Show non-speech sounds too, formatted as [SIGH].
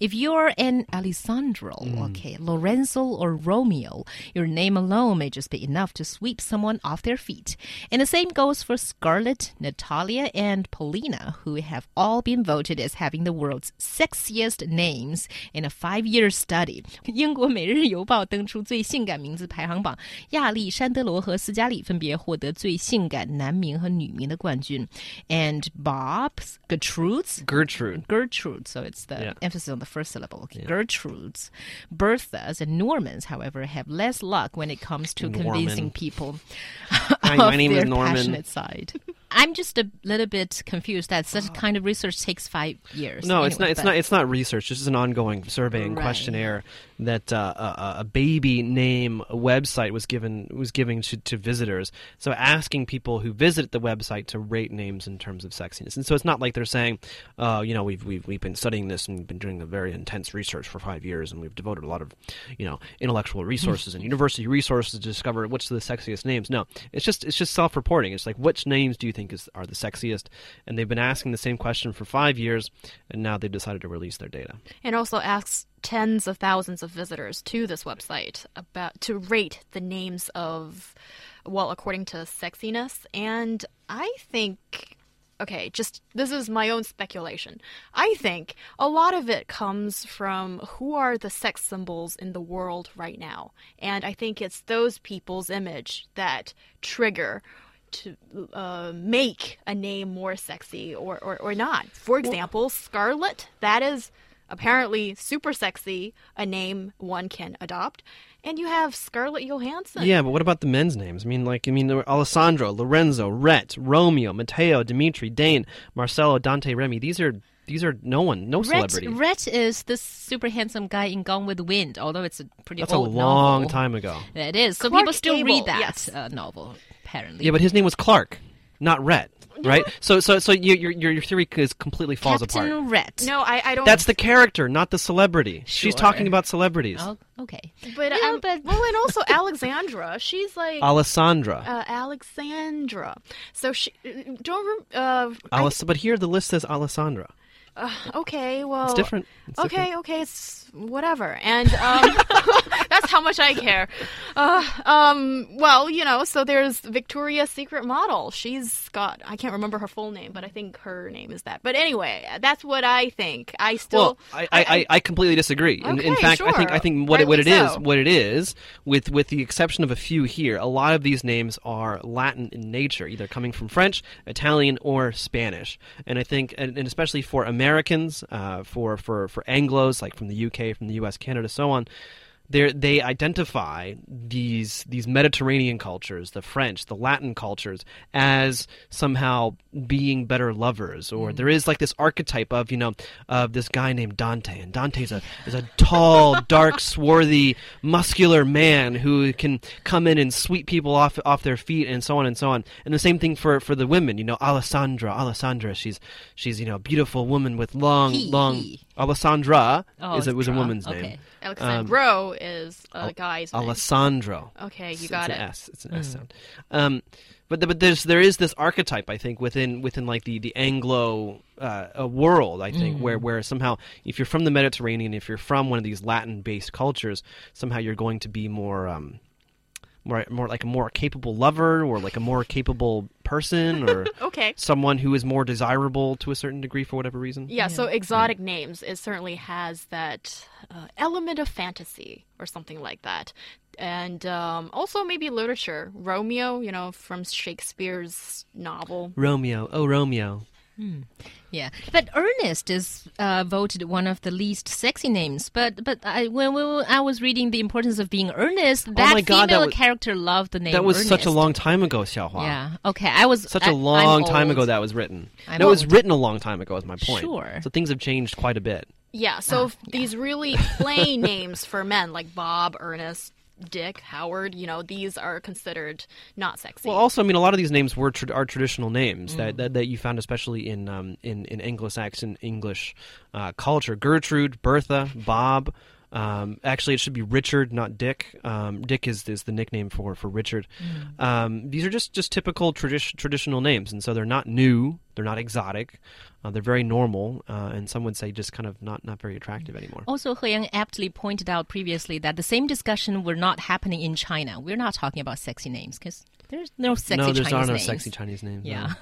If you're an Alessandro, okay, Lorenzo or Romeo, your name alone may just be enough to sweep someone off their feet. And the same goes for Scarlett, Natalia, and Polina, who have all been voted as having the world's sexiest names in a five-year study. [LAUGHS] 英国《每日邮报》登出最性感名字排行榜，亚历山德罗和斯嘉丽分别获得最性感男名和女名的冠军。And Bob's Gertrude's Gertrude. Gertrude, so it's the Yeah. emphasis on the first syllable. Okay. Gertrude's, Bertha's, and Normans, however, have less luck when it comes to convincing people [LAUGHS] Hi, of my name is their Norman. passionate side. I'm just a little bit confused that such kind of research takes five years. No, it's not. It's but- not. It's not research. This is an ongoing survey and Right. questionnaire that uh, a, a baby name website was given was giving to, to visitors. So asking people who visit the website to rate names in terms of sexiness. And so it's not like they're saying, uh, you know, we've we've we've been studying this and we've been doing a very intense research for five years and we've devoted a lot of, you know, intellectual resources and university resources to discover are the sexiest names. No, it's just it's just self-reporting. It's like which names do you think is are the sexiest? And they've been asking the same question for five years, and now they've decided to release their data. and also asks tens of thousands of visitors to this website about to rate the names of well according to sexiness and i think okay just this is my own speculation i think a lot of it comes from who are the sex symbols in the world right now and i think it's those people's image that trigger to uh, make a name more sexy or, or, or not. For example, Scarlet, that is apparently super sexy, a name one can adopt. And you have Scarlett Johansson. Yeah, but what about the men's names? I mean, like, I mean, there were Alessandro, Lorenzo, Rhett, Romeo, Matteo, Dimitri, Dane, Marcelo, Dante, Remy. These are these are no one, no Rhett, celebrity. Rhett is the super handsome guy in Gone with the Wind, although it's a pretty That's a long novel. time ago. It is. So Clark people still Gable, read that yes. uh, novel, apparently. Yeah, but his name was Clark, not Rhett, right? So, so, so you, your your your theory is completely falls Captain apart. Rhett. No, I, I don't. That's the character, not the celebrity. She's talking about celebrities. Oh, okay. But, Yeah, um, but- well, and also Alexandra. She's like Alessandra. uh, Alexandra. So she don't. rem- Uh, I- but here the list says Alessandra. Okay, well, It's different. It's okay, different. okay, it's whatever, and um, [LAUGHS] that's how much I care. Uh, um, well, you know, so there's Victoria's Secret model. She's got I can't remember her full name, but I think her name is that. But anyway, that's what I think. I still. Well, I, I, I, I completely disagree. Okay, In, in fact, I think I think what it, what it is, so. what it is, with with the exception of a few here, a lot of these names are Latin in nature, either coming from French, Italian, or Spanish. And I think, and, and especially for Americans, uh, for for for Anglo's, like from the UK, from the US, Canada, so on. They they identify these these Mediterranean cultures, the French, the Latin cultures, as somehow being better lovers, or mm. there is like this archetype of you know of this guy named Dante, and Dante's a is a tall, [LAUGHS] dark, swarthy, muscular man who can come in and sweep people off off their feet, and so on and so on. And the same thing for for the women, you know, Alessandra, Alessandra, she's she's you know a beautiful woman with long He. long Alessandra Oh, is a, was a woman's okay. name. Alexandro is a guy's name. Alessandro. Okay, you It's- got it's it. An S. It's an S sound. Um, but the, but there's there is this archetype I think within within like the the Anglo uh, world I think where where somehow if you're from the Mediterranean if you're from one of these Latin based cultures somehow you're going to be more um, more more like a more capable lover or like a more capable person or [LAUGHS] Okay. someone who is more desirable to a certain degree for whatever reason. Yeah, so exotic names, it certainly has that uh, element of fantasy or something like that. And um, also maybe literature. Romeo, you know, from Shakespeare's novel. Romeo, oh Romeo. Yeah, but Ernest is uh, voted one of the least sexy names. But but I, when we, I was reading the importance of being earnest, that Oh my God, that female was- character loved the name. That was such a long time ago, Xiaohua. Yeah. Okay. I was Such I- a I'm long time old. ago that was written. I'm no, it was old. written a long time ago. Is my point. Sure. So things have changed quite a bit. Yeah, so if these really plain [LAUGHS] names for men like Bob, Ernest, Dick, Howard, you know, these are considered not sexy. Well, also, I mean, a lot of these names were tra- are traditional names that, that that you found, especially in um, in in Anglo-Saxon English uh, culture. Gertrude, Bertha, Bob. Um, actually, it should be Richard, not Dick. Um, Dick is, is the nickname for for Richard. Um, these are just just typical tradi- traditional names, and so they're not new. They're not exotic. Uh, they're very normal, uh, and some would say just kind of not not very attractive anymore. Also, He Yang aptly pointed out previously that the same discussion were not happening in China. We're not talking about sexy names because there's no sexy Chinese names. no, there Chinese are no names. sexy Chinese names. no. Yeah.